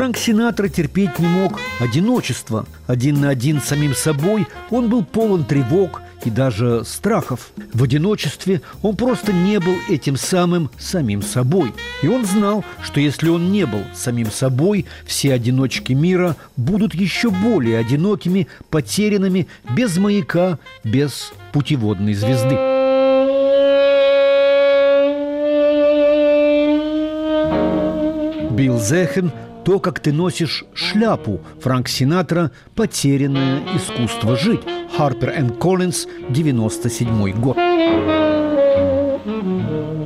Франк Синатра терпеть не мог одиночество. Один на один с самим собой он был полон тревог и даже страхов. В одиночестве он просто не был этим самым самим собой. И он знал, что если он не был самим собой, все одиночки мира будут еще более одинокими, потерянными, без маяка, без путеводной звезды. Билл Зехен то, как ты носишь шляпу. Франк Синатра «Потерянное искусство жить». Харпер энд Коллинз, 97 год.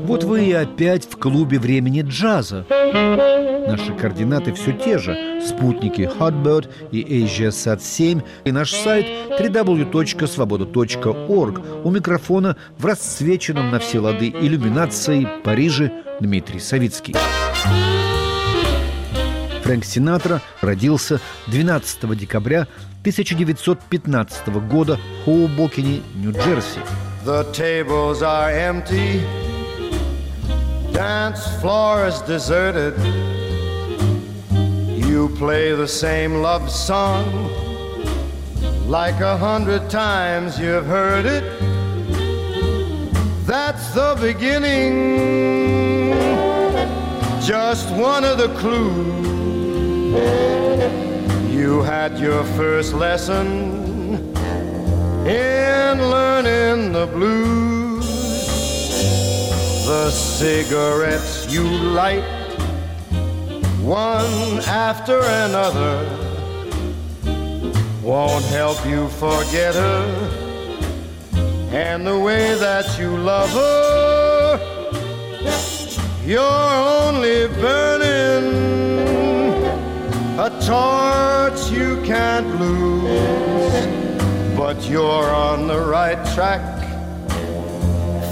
Вот вы и опять в клубе времени джаза. Наши координаты все те же. Спутники Hotbird и AsiaSat-7 и наш сайт www.svoboda.org. У микрофона в расцвеченном на все лады иллюминации Париже Дмитрий Савицкий. Фрэнк Синатра родился 12 декабря 1915 года в Хоубокине, Нью-Джерси. The tables are empty, dance floor is deserted. You play the same love song like a hundred times you've heard it. That's the beginning, just one of the clues. You had your first lesson in learning the blues. The cigarettes you light, one after another, won't help you forget her and the way that you love her. You're only burning a torch you can't lose, but you're on the right track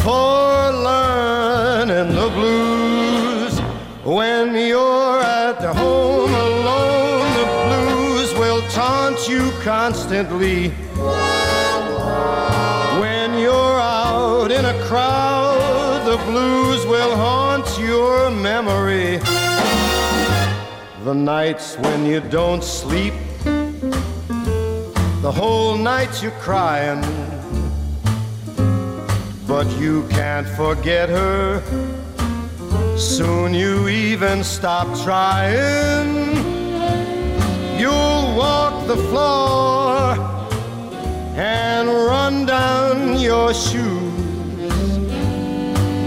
for learning the blues. When you're at home alone, the blues will taunt you constantly. When you're out in a crowd, the blues will haunt your memory. The nights when you don't sleep, the whole night you're crying, but you can't forget her. Soon you even stop trying. You'll walk the floor and run down your shoes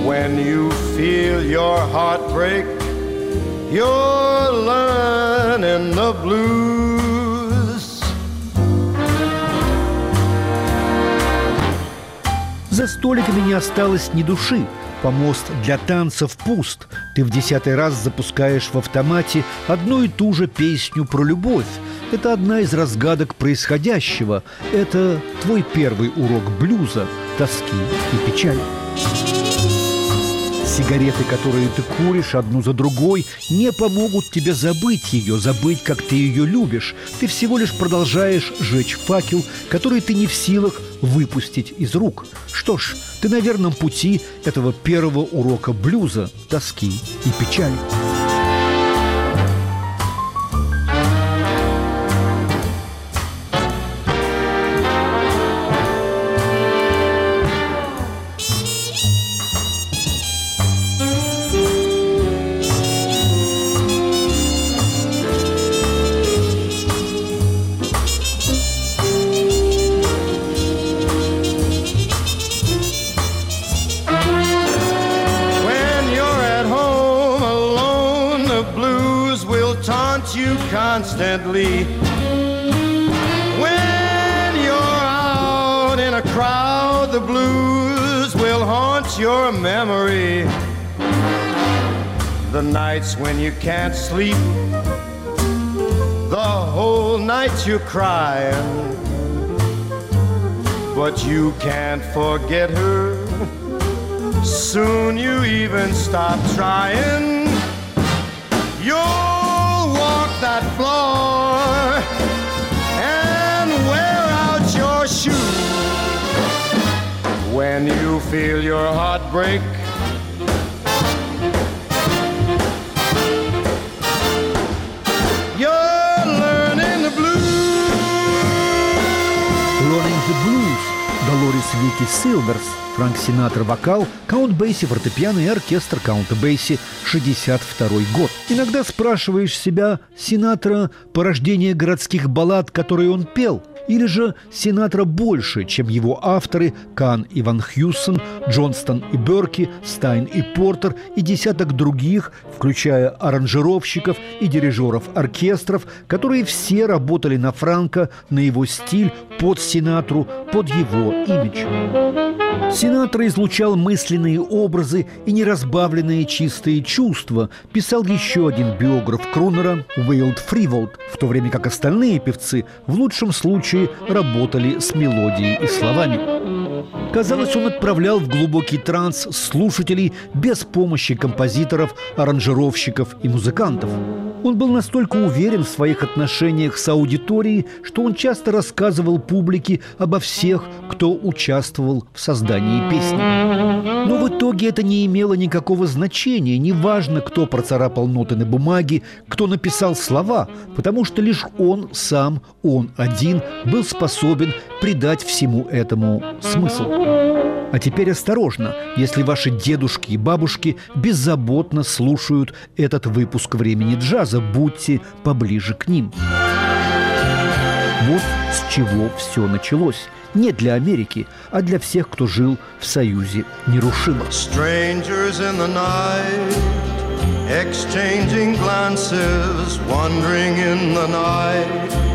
when you feel your heart break you're learning the blues. За столиками не осталось ни души. Помост для танцев пуст. Ты в десятый раз запускаешь в автомате одну и ту же песню про любовь. Это одна из разгадок происходящего. Это твой первый урок блюза, тоски и печали. Сигареты, которые ты куришь одну за другой, не помогут тебе забыть ее, забыть, как ты ее любишь. Ты всего лишь продолжаешь жечь факел, который ты не в силах выпустить из рук. Что ж, ты на верном пути этого первого урока блюза, тоски и печали. Sleep, the whole night you're crying. But you can't forget her. Soon you even stop trying. You're that floor and wear out your shoes. When you feel your heart break, Долорис Вики Силверс, Франк Синатра вокал, Каунт Бейси фортепиано и оркестр Каунта Бейси 62 год. Иногда спрашиваешь себя, Синатра – порождение городских баллад, которые он пел – или же Синатра больше, чем его авторы Кан и Ван Хьюсон, Джонстон и Берки, Стайн и Портер и десяток других, включая аранжировщиков и дирижеров оркестров, которые все работали на Франко, на его стиль, под Синатру, под его имидж. Синатра излучал мысленные образы и неразбавленные чистые чувства, писал еще один биограф Крунера Уэйлд Фриволд, в то время как остальные певцы в лучшем случае работали с мелодией и словами. Казалось, он отправлял в глубокий транс слушателей без помощи композиторов, аранжировщиков и музыкантов. Он был настолько уверен в своих отношениях с аудиторией, что он часто рассказывал публике обо всех, кто участвовал в создании песни. Но в итоге это не имело никакого значения. Неважно, кто процарапал ноты на бумаге, кто написал слова, потому что лишь он сам, он один, был способен придать всему этому смысл. А теперь осторожно, если ваши дедушки и бабушки беззаботно слушают этот выпуск времени джаза, будьте поближе к ним. Вот с чего все началось. Не для Америки, а для всех, кто жил в Союзе нерушимо. Exchanging glances, wandering in the night.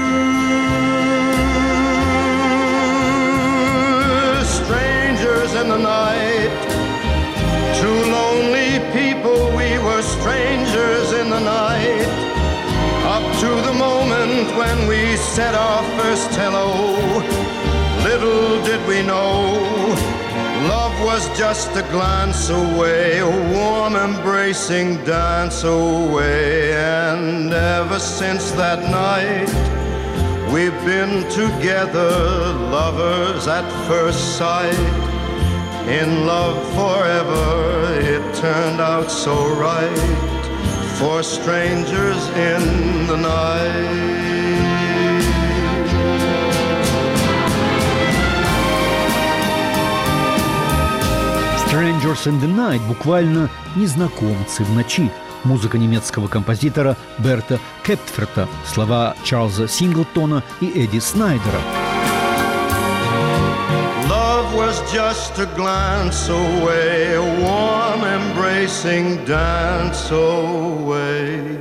Strangers in the night, two lonely people, we were strangers in the night up to the moment when we said our first hello. Little did we know, love was just a glance away, a warm embracing dance away. And ever since that night, we've been together, lovers at first sight. In love forever, it turned out so right for strangers in the night. Strangers in the Night буквально незнакомцы в ночи. Музыка немецкого композитора Берта Кептферта, слова Чарльза Синглтона и Эдди Снайдера – was just a glance away, a warm embracing dance away.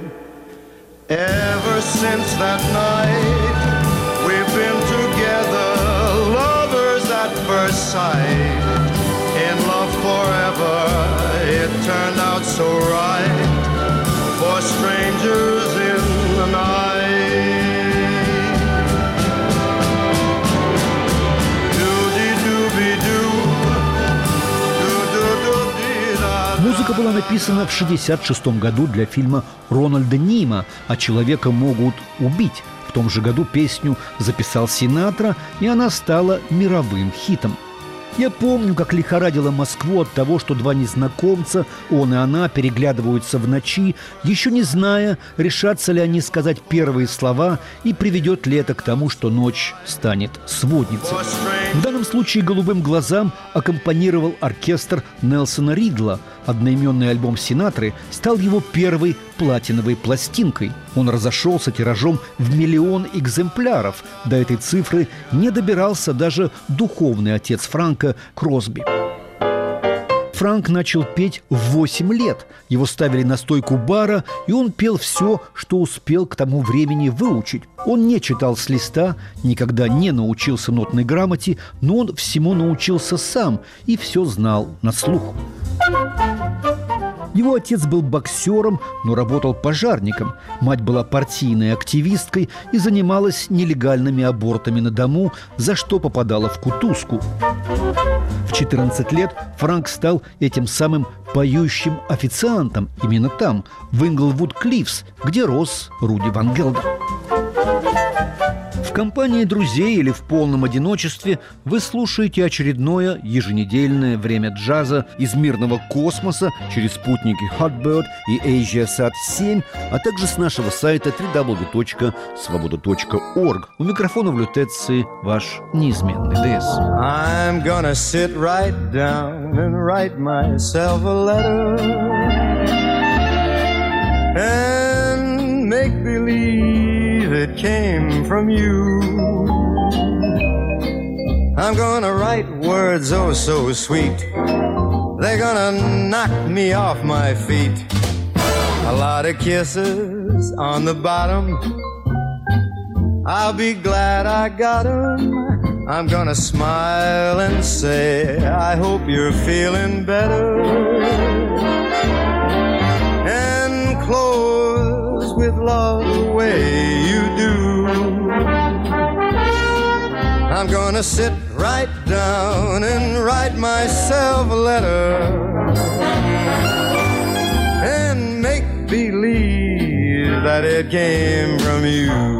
Ever since that night, we've been together, lovers at first sight. In love forever, it turned out so right была написана в 1966 году для фильма Рональда Нима «А человека могут убить». В том же году песню записал Синатра, и она стала мировым хитом – я помню, как лихорадила Москву от того, что два незнакомца, он и она, переглядываются в ночи, еще не зная, решатся ли они сказать первые слова и приведет ли это к тому, что ночь станет сводницей. В данном случае «Голубым глазам» аккомпанировал оркестр Нелсона Ридла. Одноименный альбом Синатры стал его первой платиновой пластинкой. Он разошелся тиражом в миллион экземпляров. До этой цифры не добирался даже духовный отец Франка Кросби. Франк начал петь в 8 лет. Его ставили на стойку бара, и он пел все, что успел к тому времени выучить. Он не читал с листа, никогда не научился нотной грамоте, но он всему научился сам и все знал на слух. Его отец был боксером, но работал пожарником. Мать была партийной активисткой и занималась нелегальными абортами на дому, за что попадала в кутузку. В 14 лет Франк стал этим самым поющим официантом именно там, в Инглвуд Клиффс, где рос Руди Ван Гелда. В компании друзей или в полном одиночестве вы слушаете очередное еженедельное время джаза из мирного космоса через спутники Hotbird и AsiaSat 7, а также с нашего сайта www.svoboda.org. У микрофона в лютеции ваш неизменный ДС. I'm gonna sit right down and write myself a letter and make it came from you. I'm gonna write words oh so sweet. They're gonna knock me off my feet. A lot of kisses on the bottom. I'll be glad I got 'em. I'm gonna smile and say, I hope you're feeling better. And close with love the way I'm gonna sit right down and write myself a letter and make believe that it came from you.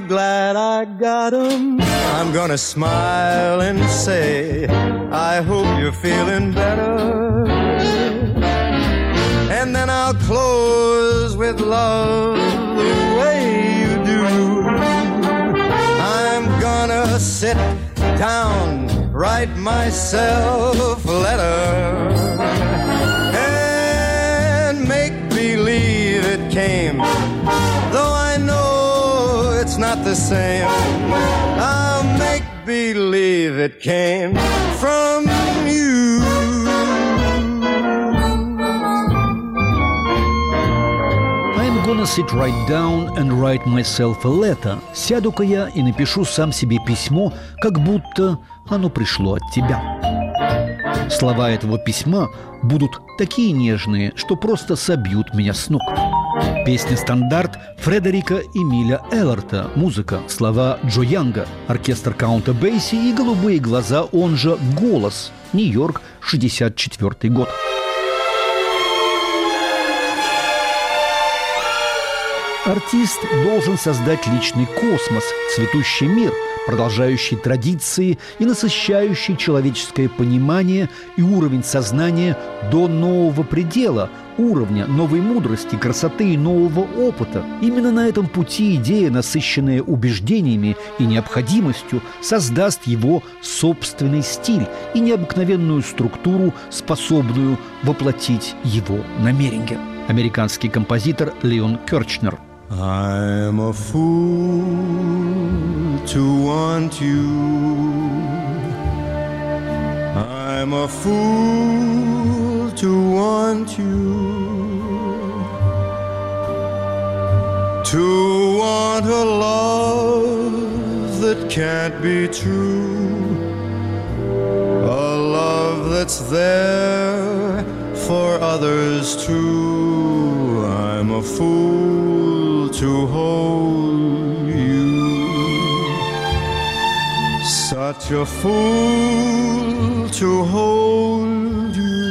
Be glad I got 'em. I'm gonna smile and say, I hope you're feeling better. And then I'll close with love the way you do. I'm gonna sit down, write myself a letter, and make believe it came not the same. I'll make believe it came from you. Gonna sit right down and write myself a letter. Сяду-ка я и напишу сам себе письмо, как будто оно пришло от тебя. Слова этого письма будут такие нежные, что просто собьют меня с ног. Песня-стандарт Фредерика Эмиля Элларта, музыка, слова Джо Янга, оркестр Каунта Бейси и «Голубые глаза», он же «Голос», Нью-Йорк, 64 год. Артист должен создать личный космос, цветущий мир, продолжающий традиции и насыщающий человеческое понимание и уровень сознания до нового предела, уровня новой мудрости, красоты и нового опыта. Именно на этом пути идея, насыщенная убеждениями и необходимостью, создаст его собственный стиль и необыкновенную структуру, способную воплотить его намерения. Американский композитор Леон Керчнер – I'm a fool to want you. I'm a fool to want you. To want a love that can't be true. A love that's there for others too. I'm a fool to hold you. Such a fool to hold you.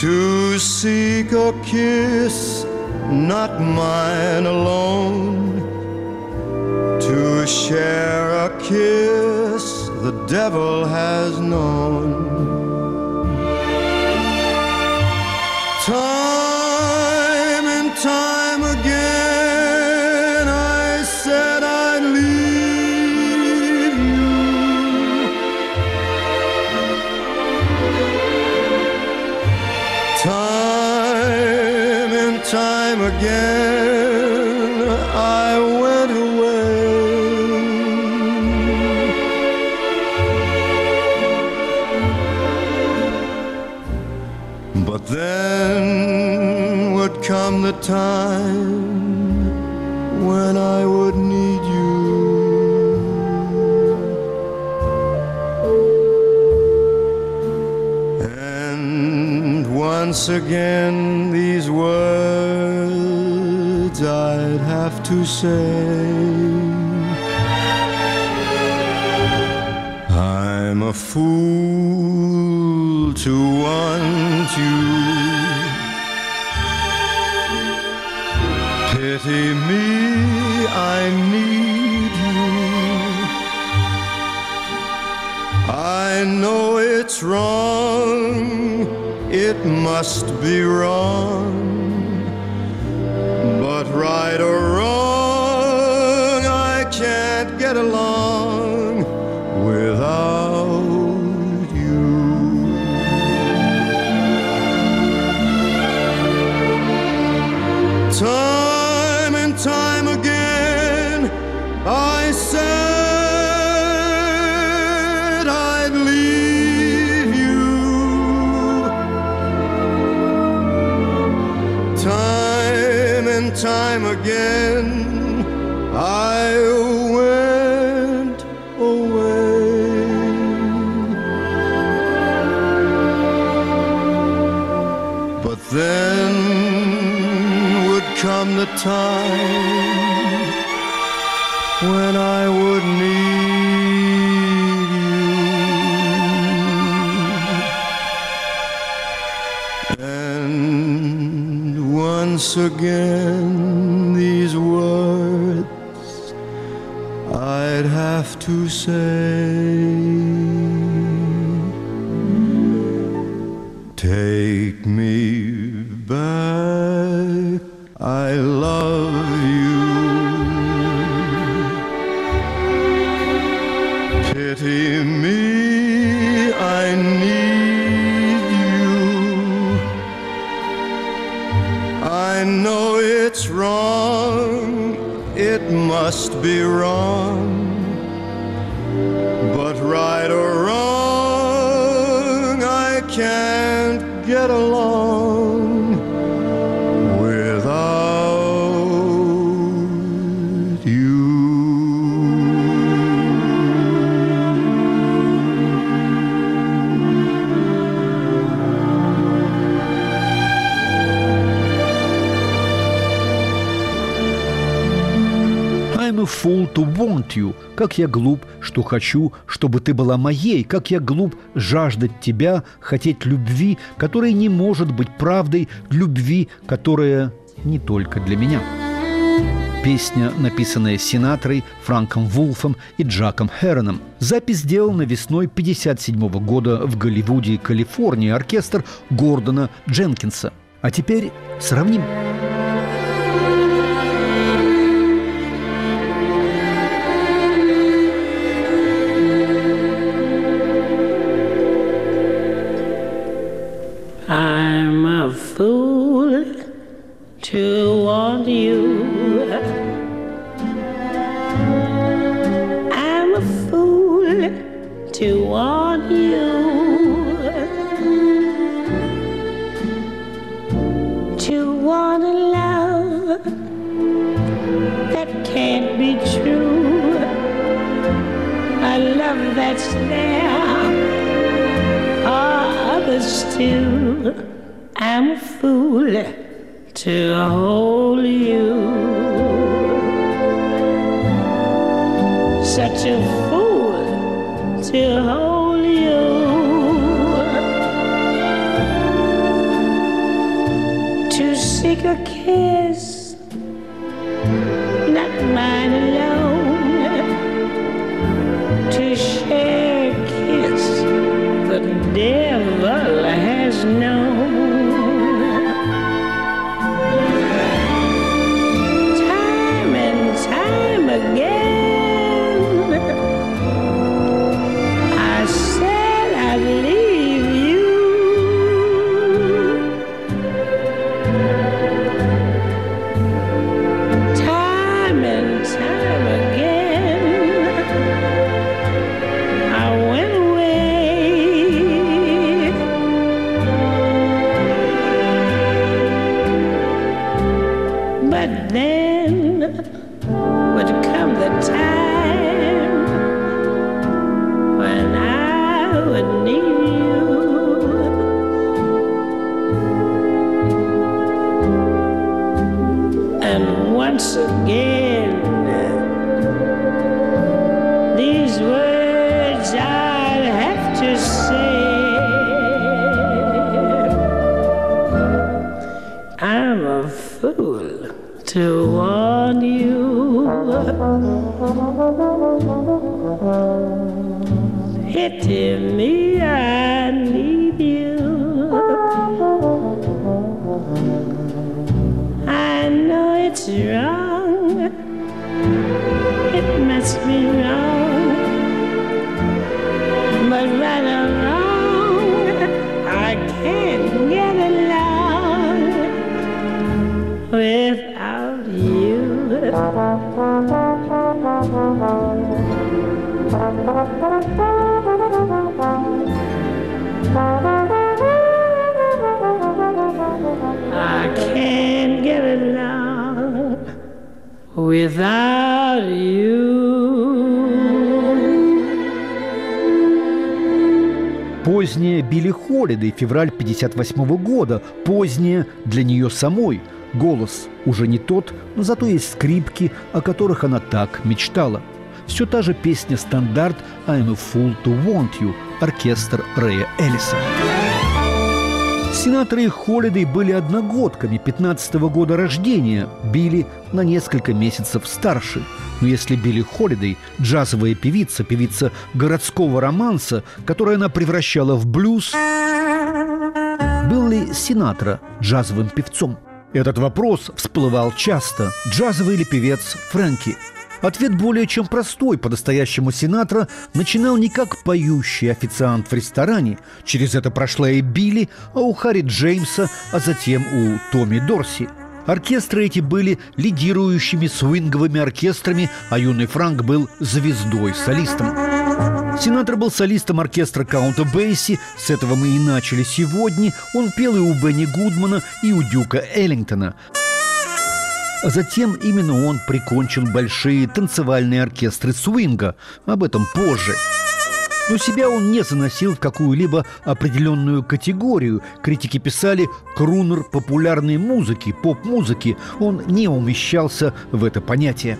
To seek a kiss, not mine alone. To share a kiss the devil has known. Again I went away. But then would come the time when I would need you. And once again, to say. I'm a fool to want you. Pity me, I need you. I know it's wrong, it must be wrong. Time when I would need you. And once again, these words I'd have to say. Take me Как я глуп, что хочу, чтобы ты была моей. Как я глуп жаждать тебя, хотеть любви, которая не может быть правдой, любви, которая не только для меня. Песня, написанная Синатрой, Франком Вулфом и Джаком Хероном. Запись сделана весной 1957 года в Голливуде, Калифорнии, оркестр Гордона Дженкинса. А теперь сравним. I'm to want you. I'm a fool to want you. To want a love that can't be true. A love that's there others too to a once again. These words I'll have to say. I'm a fool to warn you. Hit me, I. wrong. It must be wrong. But right or wrong, I can't get along without you. Without you. Поздняя Билли Холидей, февраль 58 года, поздняя для нее самой. Голос уже не тот, но зато есть скрипки, о которых она так мечтала. Все та же песня-стандарт «I'm a fool to want you» оркестр Рэя Эллиса. Синатра и Холидей были одногодками 15 -го года рождения, Билли на несколько месяцев старше. Но если Билли Холидей – джазовая певица, певица городского романса, которую она превращала в блюз, был ли Синатра джазовым певцом? Этот вопрос всплывал часто. Джазовый ли певец Фрэнки? Ответ более чем простой. По-настоящему Синатра начинал не как поющий официант в ресторане. Через это прошла и Билли, а у Харри Джеймса, а затем у Томми Дорси. Оркестры эти были лидирующими свинговыми оркестрами, а юный Франк был звездой-солистом. Синатра был солистом оркестра Каунта Бейси, с этого мы и начали сегодня. Он пел и у Бенни Гудмана, и у Дюка Эллингтона. А затем именно он прикончил большие танцевальные оркестры свинга. Об этом позже. Но себя он не заносил в какую-либо определенную категорию. Критики писали «крунер популярной музыки, поп-музыки». Он не умещался в это понятие.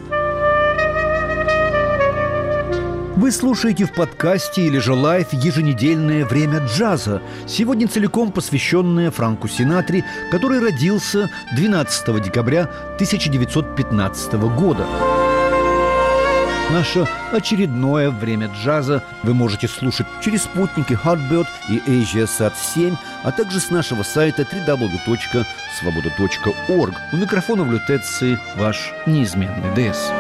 Вы слушаете в подкасте или же лайв еженедельное «Время джаза», сегодня целиком посвященное Франку Синатри, который родился 12 декабря 1915 года. Наше очередное «Время джаза» вы можете слушать через спутники Hotbird и AsiaSat 7, а также с нашего сайта www.svoboda.org. У микрофона в лютеции ваш неизменный ДС.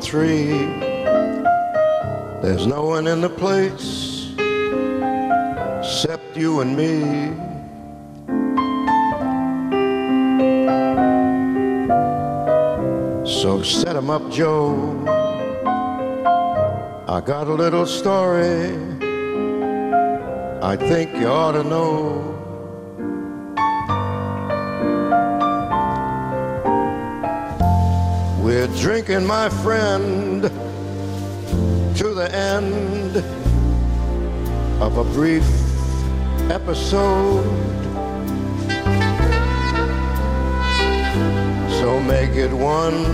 Three. There's no one in the place except you and me. So set 'em up, Joe. I got a little story I think you ought to know. We're drinking, my friend, to the end of a brief episode. So make it one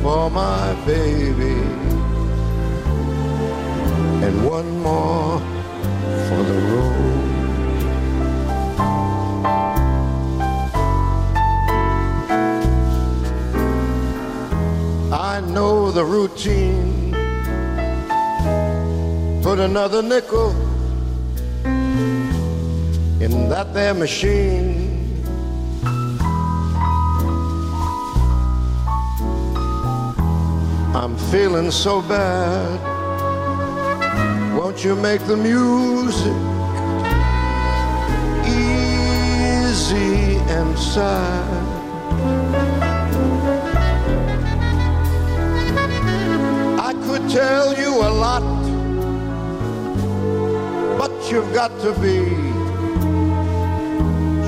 for my baby and one more for the road. Know the routine. Put another nickel in that there machine. I'm feeling so bad. Won't you make the music easy and sad? Tell you a lot, but you've got to be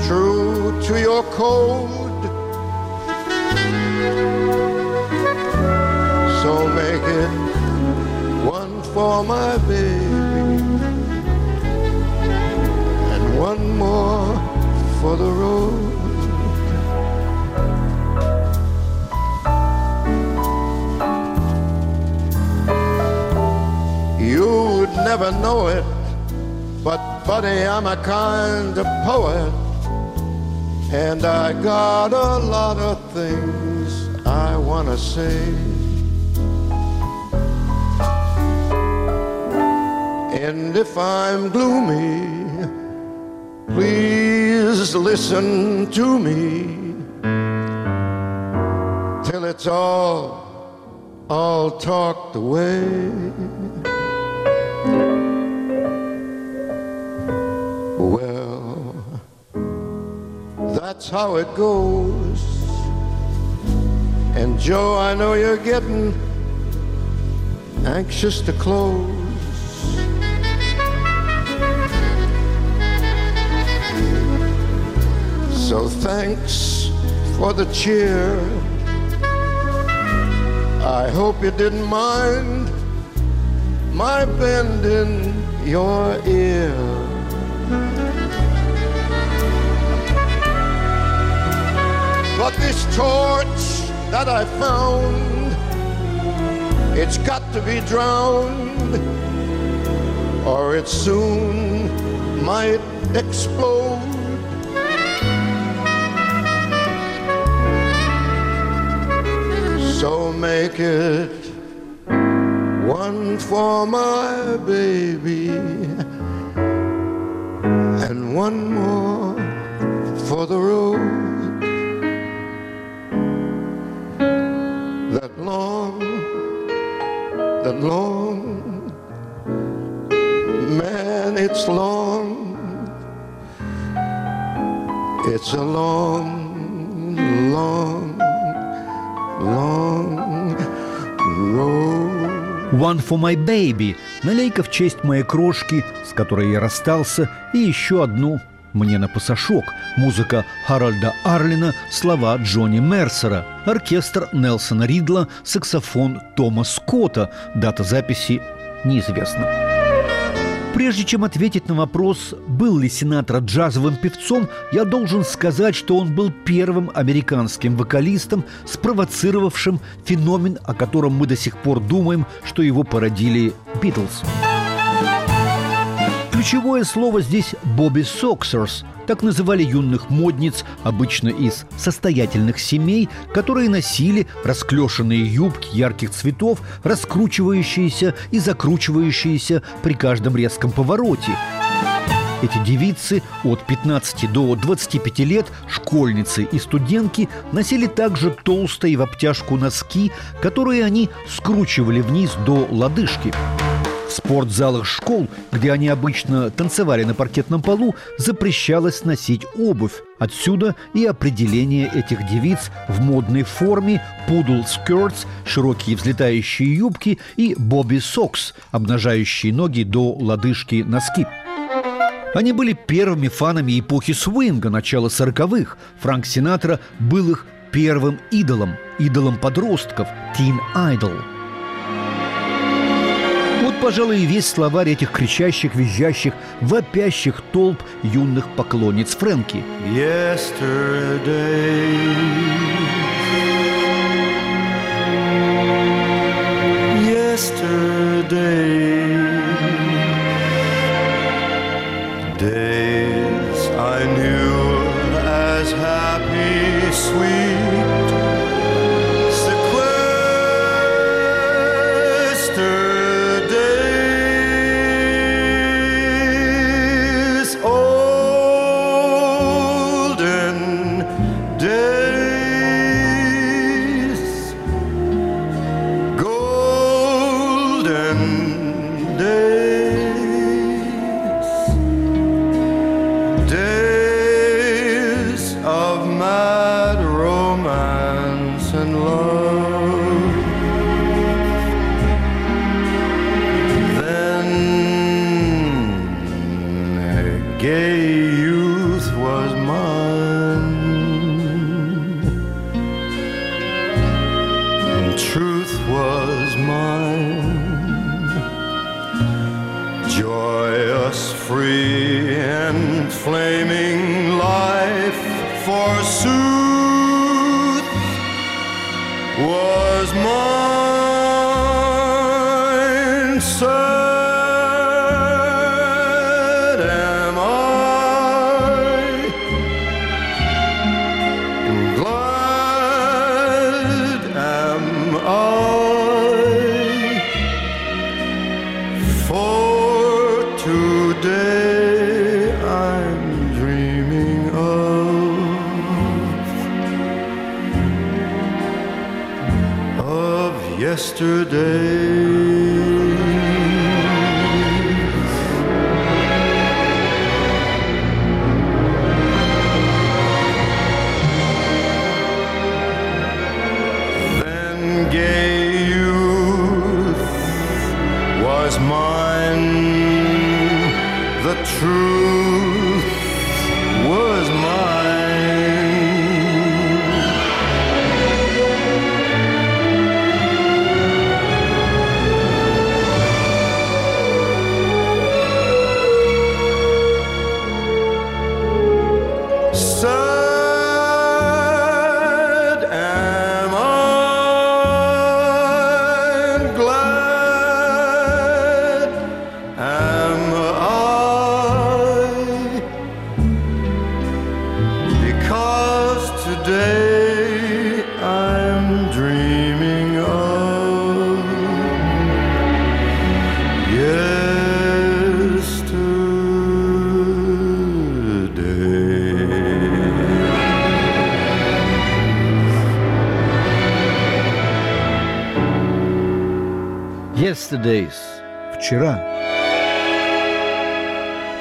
true to your code. So make it one for my baby and one more for the road. Never know it, but buddy, I'm a kind of poet, and I got a lot of things I wanna say. And if I'm gloomy, please listen to me till it's all, all talked away. That's how it goes. And Joe, I know you're getting anxious to close. So thanks for the cheer. I hope you didn't mind my bending your ear. But this torch that I found, it's got to be drowned, or it soon might explode. So make it one for my baby and one more for the road long, that long, man, it's long, it's a long, long, long road. «One for my baby» – налейка в честь моей крошки, с которой я расстался, и еще одну «Мне на пасашок» – музыка Харальда Арлина, слова Джонни Мерсера, оркестр Нелсона Ридла, саксофон Тома Скотта, дата записи неизвестна. Прежде чем ответить на вопрос, был ли Синатра джазовым певцом, я должен сказать, что он был первым американским вокалистом, спровоцировавшим феномен, о котором мы до сих пор думаем, что его породили Битлз. Ключевое слово здесь «Бобби Соксерс», так называли юных модниц, обычно из состоятельных семей, которые носили расклешенные юбки ярких цветов, раскручивающиеся и закручивающиеся при каждом резком повороте. Эти девицы от 15 до 25 лет, школьницы и студентки, носили также толстые в обтяжку носки, которые они скручивали вниз до лодыжки. В спортзалах школ, где они обычно танцевали на паркетном полу, запрещалось носить обувь. Отсюда и определение этих девиц в модной форме пудл skirts, широкие взлетающие юбки и бобби сокс, обнажающие ноги до лодыжки носки. Они были первыми фанами эпохи свинга начала сороковых. Франк Синатра был их первым идолом, идолом подростков, Teen Idol – пожалуй, и весь словарь этих кричащих, визжащих, вопящих толп юных поклонниц Фрэнки. Yesterday, days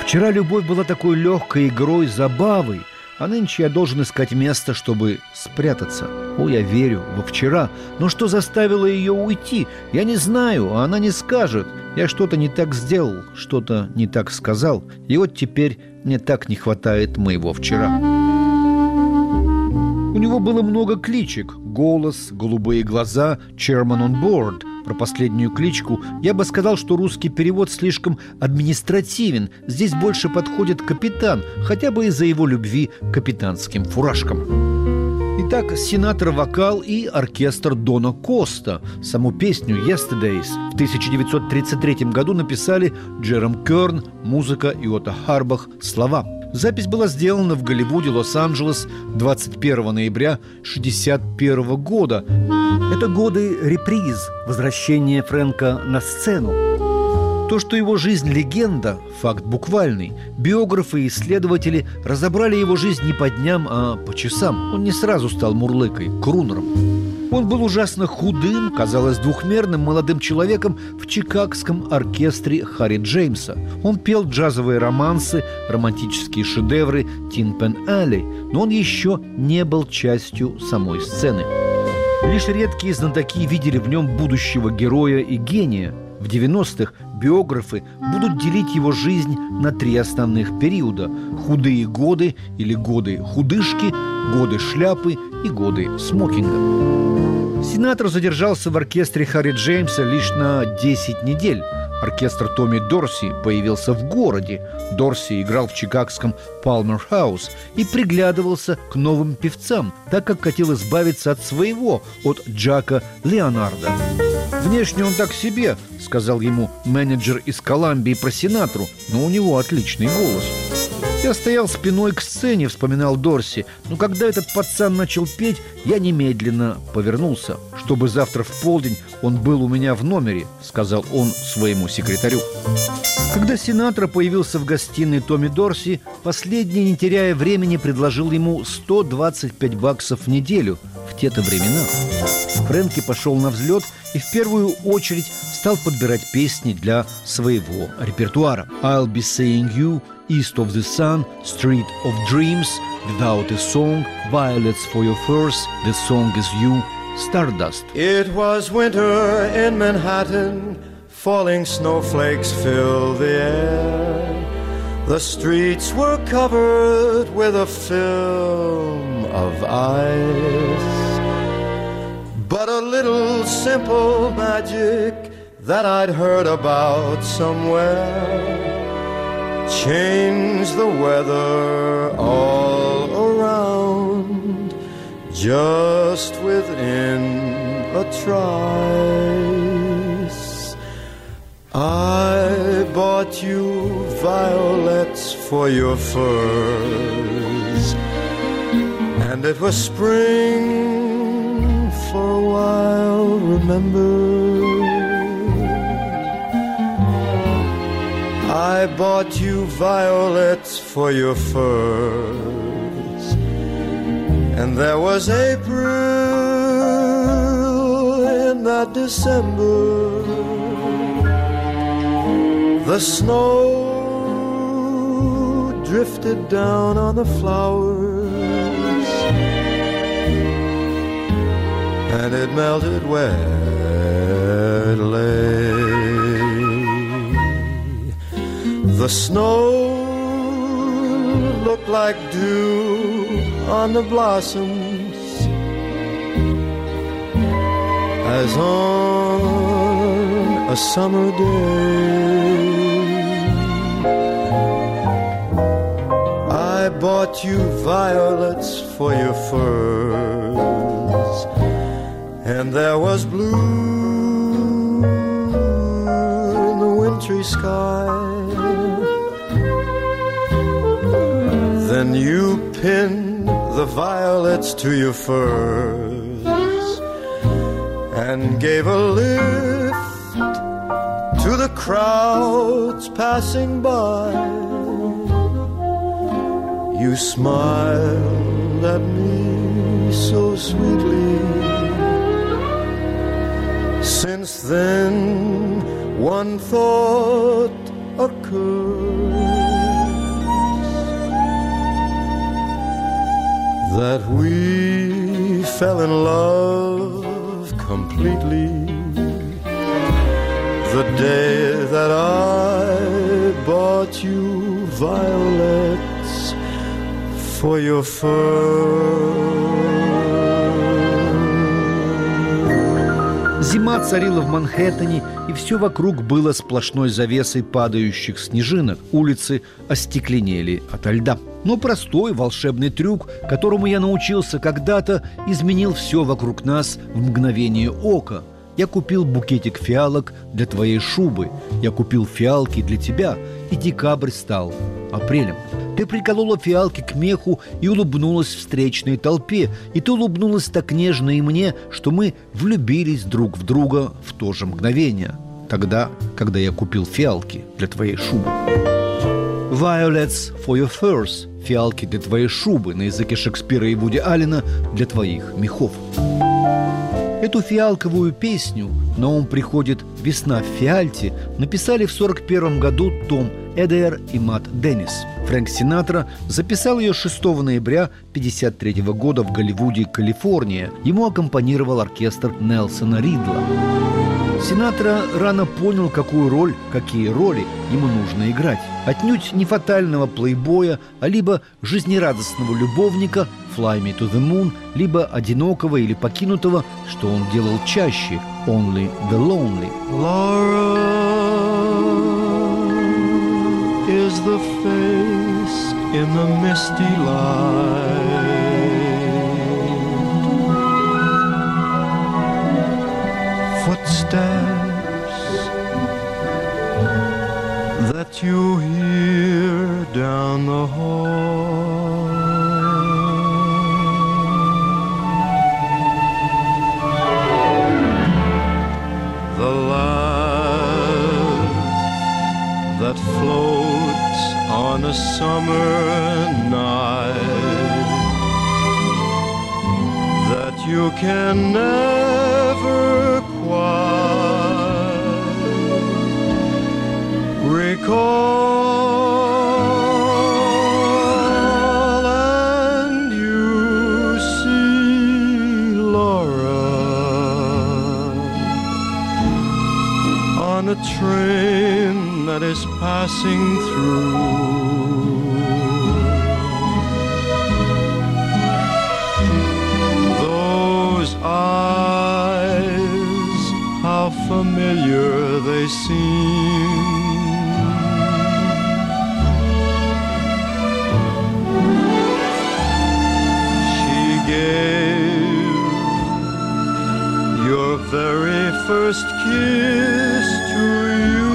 Вчера любовь была такой легкой игрой, забавой, а нынче я должен искать место, чтобы спрятаться. О, я верю во вчера, но что заставило ее уйти? Я не знаю, а она не скажет. Я что-то не так сделал, что-то не так сказал, и вот теперь мне так не хватает моего вчера. У него было много кличек. Голос, голубые глаза, chairman on board. Про последнюю кличку я бы сказал, что русский перевод слишком административен. Здесь больше подходит капитан, хотя бы из-за его любви к капитанским фуражкам. Итак, сенатор вокал и оркестр Дона Коста. Саму песню «Yesterdays» в 1933 году написали Джером Керн, музыка Иота Харбах, слова – Запись была сделана в Голливуде, Лос-Анджелес 21 ноября 1961 года. Это годы реприз, возвращения Фрэнка на сцену. То, что его жизнь – легенда, факт буквальный. Биографы и исследователи разобрали его жизнь не по дням, а по часам. Он не сразу стал мурлыкой, крунером. Он был ужасно худым, казалось, двухмерным молодым человеком в чикагском оркестре Харри Джеймса. Он пел джазовые романсы, романтические шедевры Тин Пен Алли, но он еще не был частью самой сцены. Лишь редкие знатоки видели в нем будущего героя и гения. В 90-х биографы будут делить его жизнь на три основных периода – худые годы или годы худышки, годы шляпы и годы смокинга. Сенатор задержался в оркестре Харри Джеймса лишь на 10 недель. Оркестр Томми Дорси появился в городе. Дорси играл в чикагском Палмер Хаус и приглядывался к новым певцам, так как хотел избавиться от своего, от Джака Леонарда. «Внешне он так себе», — сказал ему менеджер из Колумбии про Синатру, «но у него отличный голос». Я стоял спиной к сцене, вспоминал Дорси, но когда этот пацан начал петь, я немедленно повернулся, чтобы завтра в полдень он был у меня в номере, сказал он своему секретарю. Когда Синатра появился в гостиной Томми Дорси, последний, не теряя времени, предложил ему 125 баксов в неделю в те-то времена. Фрэнки пошел на взлет и в первую очередь стал подбирать песни для своего репертуара. «I'll be saying you», «East of the Sun», «Street of Dreams», «Without a Song», «Violets for your first», «The Song is You», «Stardust». It was winter in Manhattan, falling snowflakes filled the air. The streets were covered with a film of ice. But a little simple magic that I'd heard about somewhere change the weather all around just within a trice. I bought you violets for your furs, and it was spring for a while, remember. I bought you violets for your furs, and there was April in that December. The snow drifted down on the flowers, and it melted where it lay. The snow looked like dew on the blossoms as on a summer day. I bought you violets for your furs, and there was blue in the wintry sky. Then you pinned the violets to your furs and gave a lift to the crowds passing by. You smiled at me so sweetly. Since then, one thought occurred. That we fell in love completely the day that I bought you violets for your fur. Зима царила в Манхэттене, и все вокруг было сплошной завесой падающих снежинок. Улицы остекленели ото льда. Но простой волшебный трюк, которому я научился когда-то, изменил все вокруг нас в мгновение ока. Я купил букетик фиалок для твоей шубы. Я купил фиалки для тебя, и декабрь стал апрелем. Ты приколола фиалки к меху и улыбнулась встречной толпе. И ты улыбнулась так нежно и мне, что мы влюбились друг в друга в то же мгновение. Тогда, когда я купил фиалки для твоей шубы. Violets for your furs – фиалки для твоей шубы на языке Шекспира и Вуди Аллена для твоих мехов. Эту фиалковую песню «На ум приходит весна в фиальте» написали в 1941 году Том Эдер и Мат Деннис. Фрэнк Синатра записал ее 6 ноября 1953 года в Голливуде, Калифорния. Ему аккомпанировал оркестр Нелсона Ридла. Синатра рано понял, какую роль, какие роли ему нужно играть. Отнюдь не фатального плейбоя, а либо жизнерадостного любовника «Fly me to the moon», либо одинокого или покинутого, что он делал чаще «Only the lonely». Laura is the face in the misty light. Footsteps that you hear down the hall. The love that floats on a summer night that you can never quite recall, and you see Laura on a train that is passing through. Those how familiar they seem. She gave your very first kiss to you.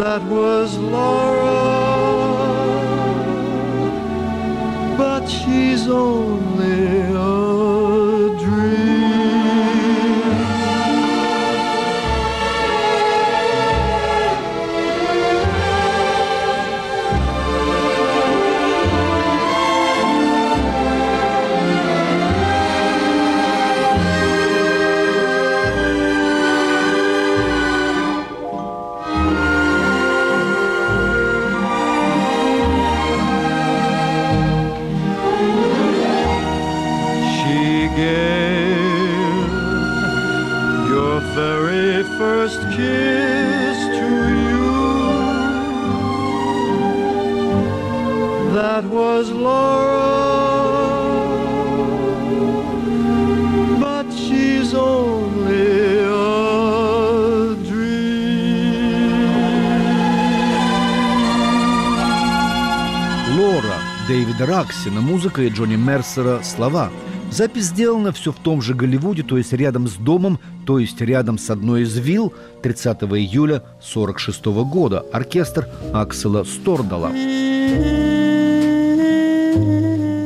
That was Laura, but she's only Дэвида Раксина, музыка и Джонни Мерсера слова. Запись сделана все в том же Голливуде, то есть рядом с домом, то есть рядом с одной из вилл 30 июля 1946 года. Оркестр Аксела Стордала.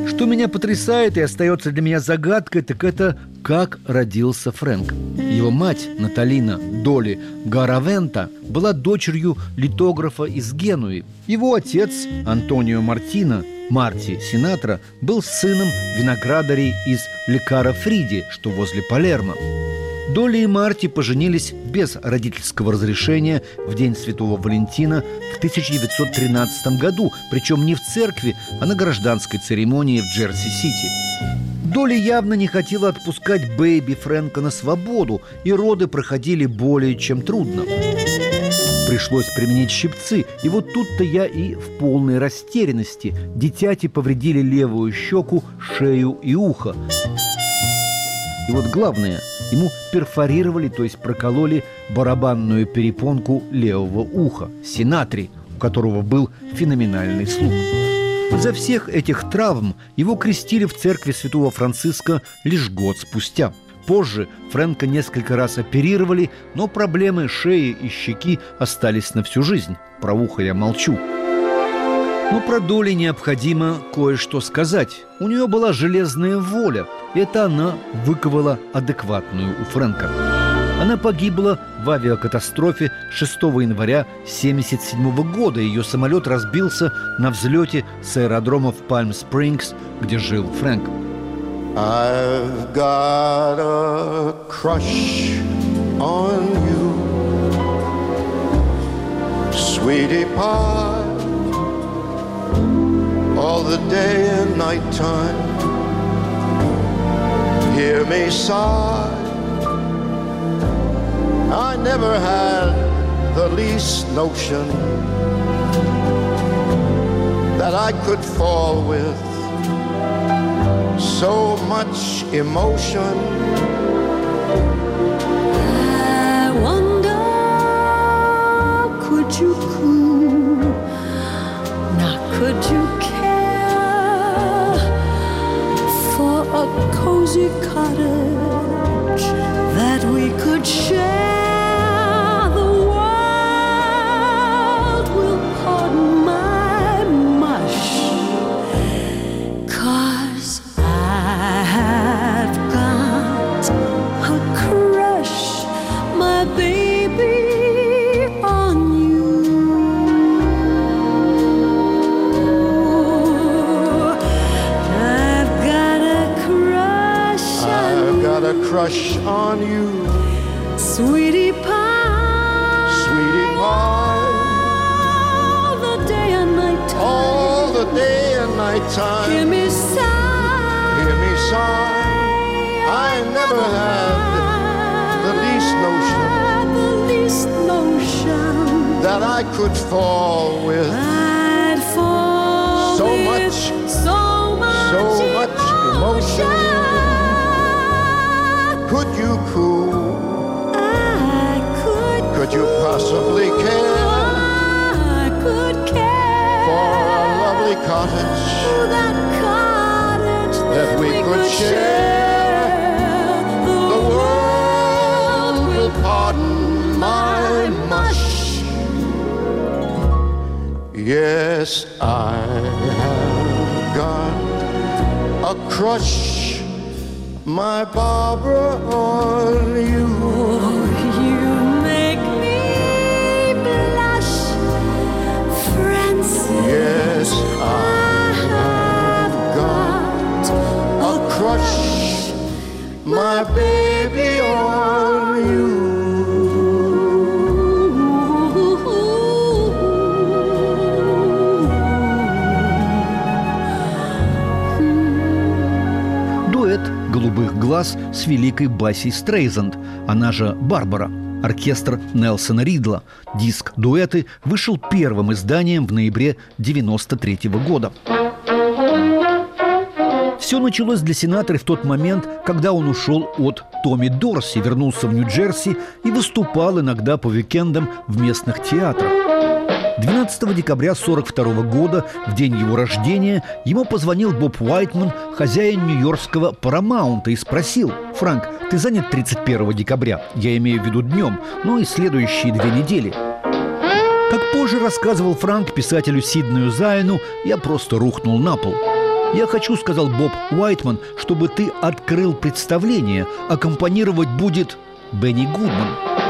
Что меня потрясает и остается для меня загадкой, так это как родился Фрэнк. Его мать, Наталина Доли Гаравента, была дочерью литографа из Генуи. Его отец, Антонио Мартино, Марти Синатра, был сыном виноградарей из Лекара Фриди, что возле Палермо. Доли и Марти поженились без родительского разрешения в день Святого Валентина в 1913 году, причем не в церкви, а на гражданской церемонии в Джерси-Сити. Доли явно не хотела отпускать Бэйби Фрэнка на свободу, и роды проходили более чем трудно. Пришлось применить щипцы, и вот тут-то я и в полной растерянности. Дитяти повредили левую щеку, шею и ухо. И вот главное, ему перфорировали, то есть прокололи барабанную перепонку левого уха, синатри, у которого был феноменальный слух. За всех этих травм его крестили в церкви святого Франциска лишь год спустя. Позже Фрэнка несколько раз оперировали, но проблемы шеи и щеки остались на всю жизнь. Про ухо я молчу. Но про Доли необходимо кое-что сказать. У нее была железная воля. Это она выковала адекватную у Фрэнка. Она погибла в авиакатастрофе 6 января 1977 года. Ее самолет разбился на взлете с аэродрома в Пальм-Спрингс, где жил Фрэнк. I've got a crush on you, sweetie pie, all the day and night time. Hear me sigh. I never had the least notion that I could fall with so much emotion. I wonder, could you coo? Now, could you care for a cozy cottage on you, sweetie pie. sweetie pie. All the day and night time. All the day and night time. Hear me sigh. Hear me sigh. I never had the least notion the least notion that I could fall with I'd fall So with much, so much, so much emotion. Could you cool? I could. Could you possibly care I could care for a lovely cottage that cottage that we could share. The world will pardon my mush. Yes, I have got a crush, my Barbara, on you. You make me blush, Francis. Yes, I have got a crush, my baby, on глаз» с великой Басей Стрейзанд, она же Барбара. Оркестр Нелсона Ридла. Диск «Дуэты» вышел первым изданием в ноябре 93 года. Все началось для Синатры в тот момент, когда он ушел от Томми Дорси, вернулся в Нью-Джерси и выступал иногда по уикендам в местных театрах. 12 декабря 1942 года, в день его рождения, ему позвонил Боб Уайтман, хозяин нью-йоркского Парамаунта, и спросил, «Франк, ты занят 31 декабря? Я имею в виду днем, ну и следующие две недели». Как позже рассказывал Франк писателю Сиднею Зайну, я просто рухнул на пол. «Я хочу, — сказал Боб Уайтман, — чтобы ты открыл представление. Аккомпанировать будет Бенни Гудман».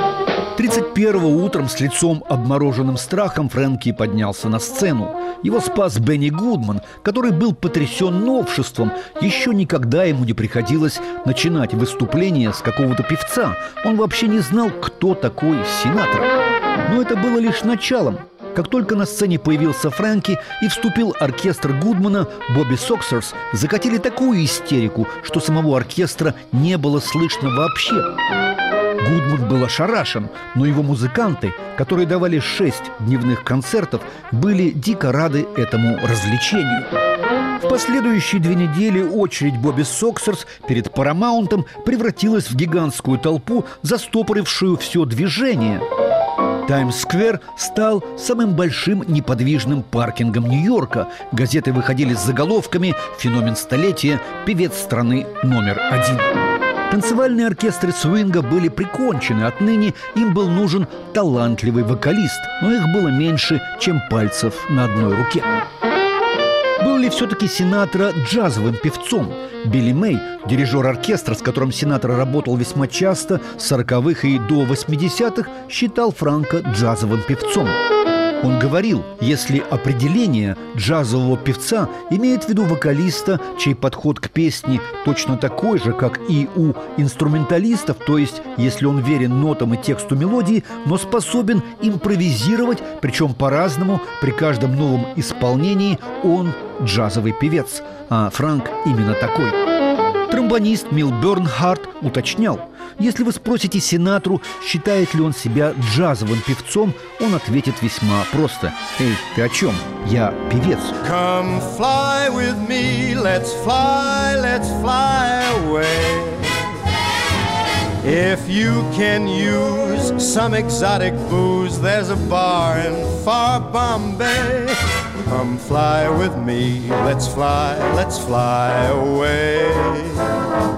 31-го утром с лицом обмороженным страхом Фрэнки поднялся на сцену. Его спас Бенни Гудман, который был потрясен новшеством. Еще никогда ему не приходилось начинать выступление с какого-то певца. Он вообще не знал, кто такой Синатра. Но это было лишь началом. Как только на сцене появился Фрэнки и вступил оркестр Гудмана, Бобби Соксерс закатили такую истерику, что самого оркестра не было слышно вообще. Гудман был ошарашен, но его музыканты, которые давали шесть дневных концертов, были дико рады этому развлечению. В последующие две недели очередь Бобби Соксерс перед Парамаунтом превратилась в гигантскую толпу, застопорившую все движение. Таймс-сквер стал самым большим неподвижным паркингом Нью-Йорка. Газеты выходили с заголовками «Феномен столетия. Певец страны номер один». Танцевальные оркестры свинга были прикончены, отныне им был нужен талантливый вокалист, но их было меньше, чем пальцев на одной руке. Был ли все-таки Синатра джазовым певцом? Билли Мэй, дирижер оркестра, с которым Синатра работал весьма часто, с 40-х и до 80-х, считал Франка джазовым певцом. Он говорил, если определение джазового певца имеет в виду вокалиста, чей подход к песне точно такой же, как и у инструменталистов, то есть если он верен нотам и тексту мелодии, но способен импровизировать, причем по-разному, при каждом новом исполнении он джазовый певец, а Франк именно такой. Тромбонист Мил Бернхарт уточнял – если вы спросите Синатру, считает ли он себя джазовым певцом, он ответит весьма просто. «Эй, ты о чем? Я певец». Come fly with me, let's fly, let's fly away. If you can use some exotic booze, there's a bar in far Bombay. Come fly with me, let's fly, let's fly away.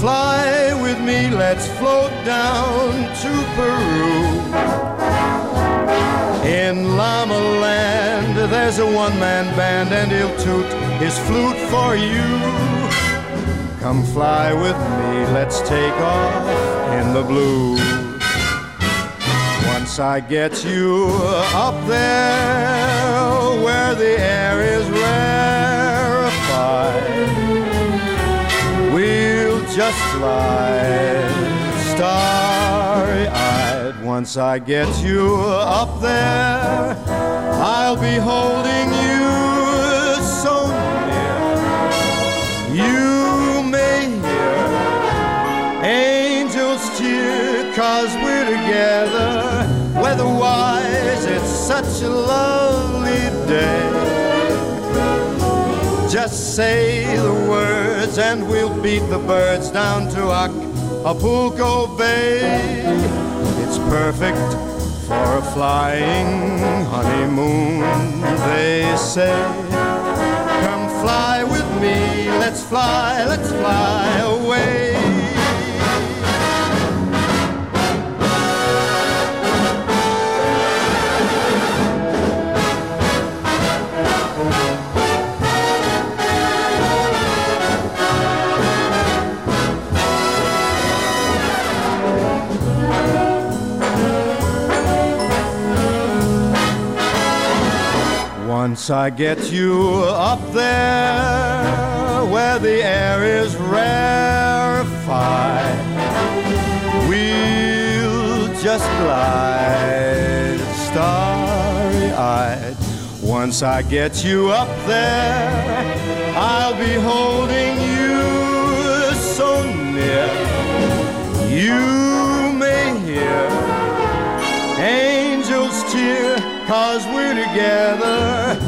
Fly with me, let's float down to Peru. In Llama Land, there's a one man band, and he'll toot his flute for you. Come fly with me, let's take off in the blue. Once I get you up there where the air is just fly starry eyed. Once I get you up there, I'll be holding you so near. You may hear angels cheer, cause we're together. Weatherwise, it's such a lovely day. Just say the words and we'll beat the birds down to Acapulco Bay. It's perfect for a flying honeymoon, they say. Come fly with me, let's fly, let's fly away. Once I get you up there where the air is rarefied, we'll just glide starry eyed. Once I get you up there, I'll be holding you so near. You may hear angels cheer cause we're together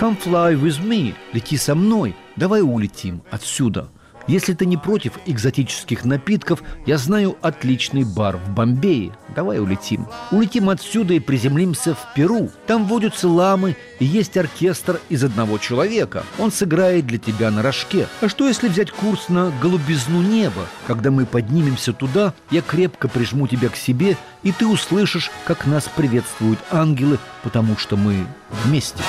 Come fly with me, лети со мной, давай улетим отсюда. Если ты не против экзотических напитков, я знаю отличный бар в Бомбее. Давай улетим. Улетим отсюда и приземлимся в Перу. Там водятся ламы и есть оркестр из одного человека. Он сыграет для тебя на рожке. А что если взять курс на голубизну неба? Когда мы поднимемся туда, я крепко прижму тебя к себе, и ты услышишь, как нас приветствуют ангелы, потому что мы вместе.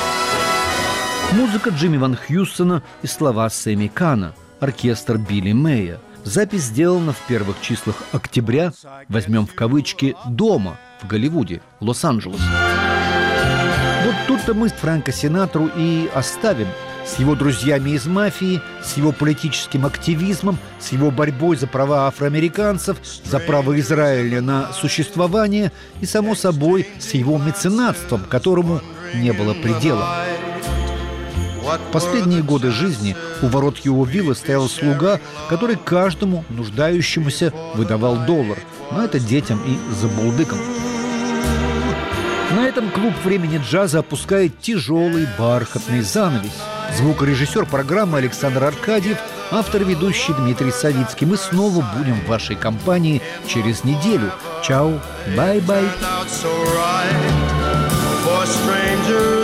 Музыка Джимми Ван Хьюстона и слова Сэмми Кана – оркестр Билли Мэя. Запись сделана в первых числах октября, возьмем в кавычки, дома в Голливуде, Лос-Анджелес. Вот тут-то мы Фрэнка Синатру и оставим с его друзьями из мафии, с его политическим активизмом, с его борьбой за права афроамериканцев, за право Израиля на существование и, само собой, с его меценатством, которому не было предела. Последние годы жизни у ворот его виллы стоял слуга, который каждому нуждающемуся выдавал доллар. Но это детям и забулдыкам. На этом клуб времени джаза опускает тяжелый бархатный занавес. Звукорежиссер программы Александр Аркадьев, автор ведущий Дмитрий Савицкий. Мы снова будем в вашей компании через неделю. Чао, bye-bye. For strangers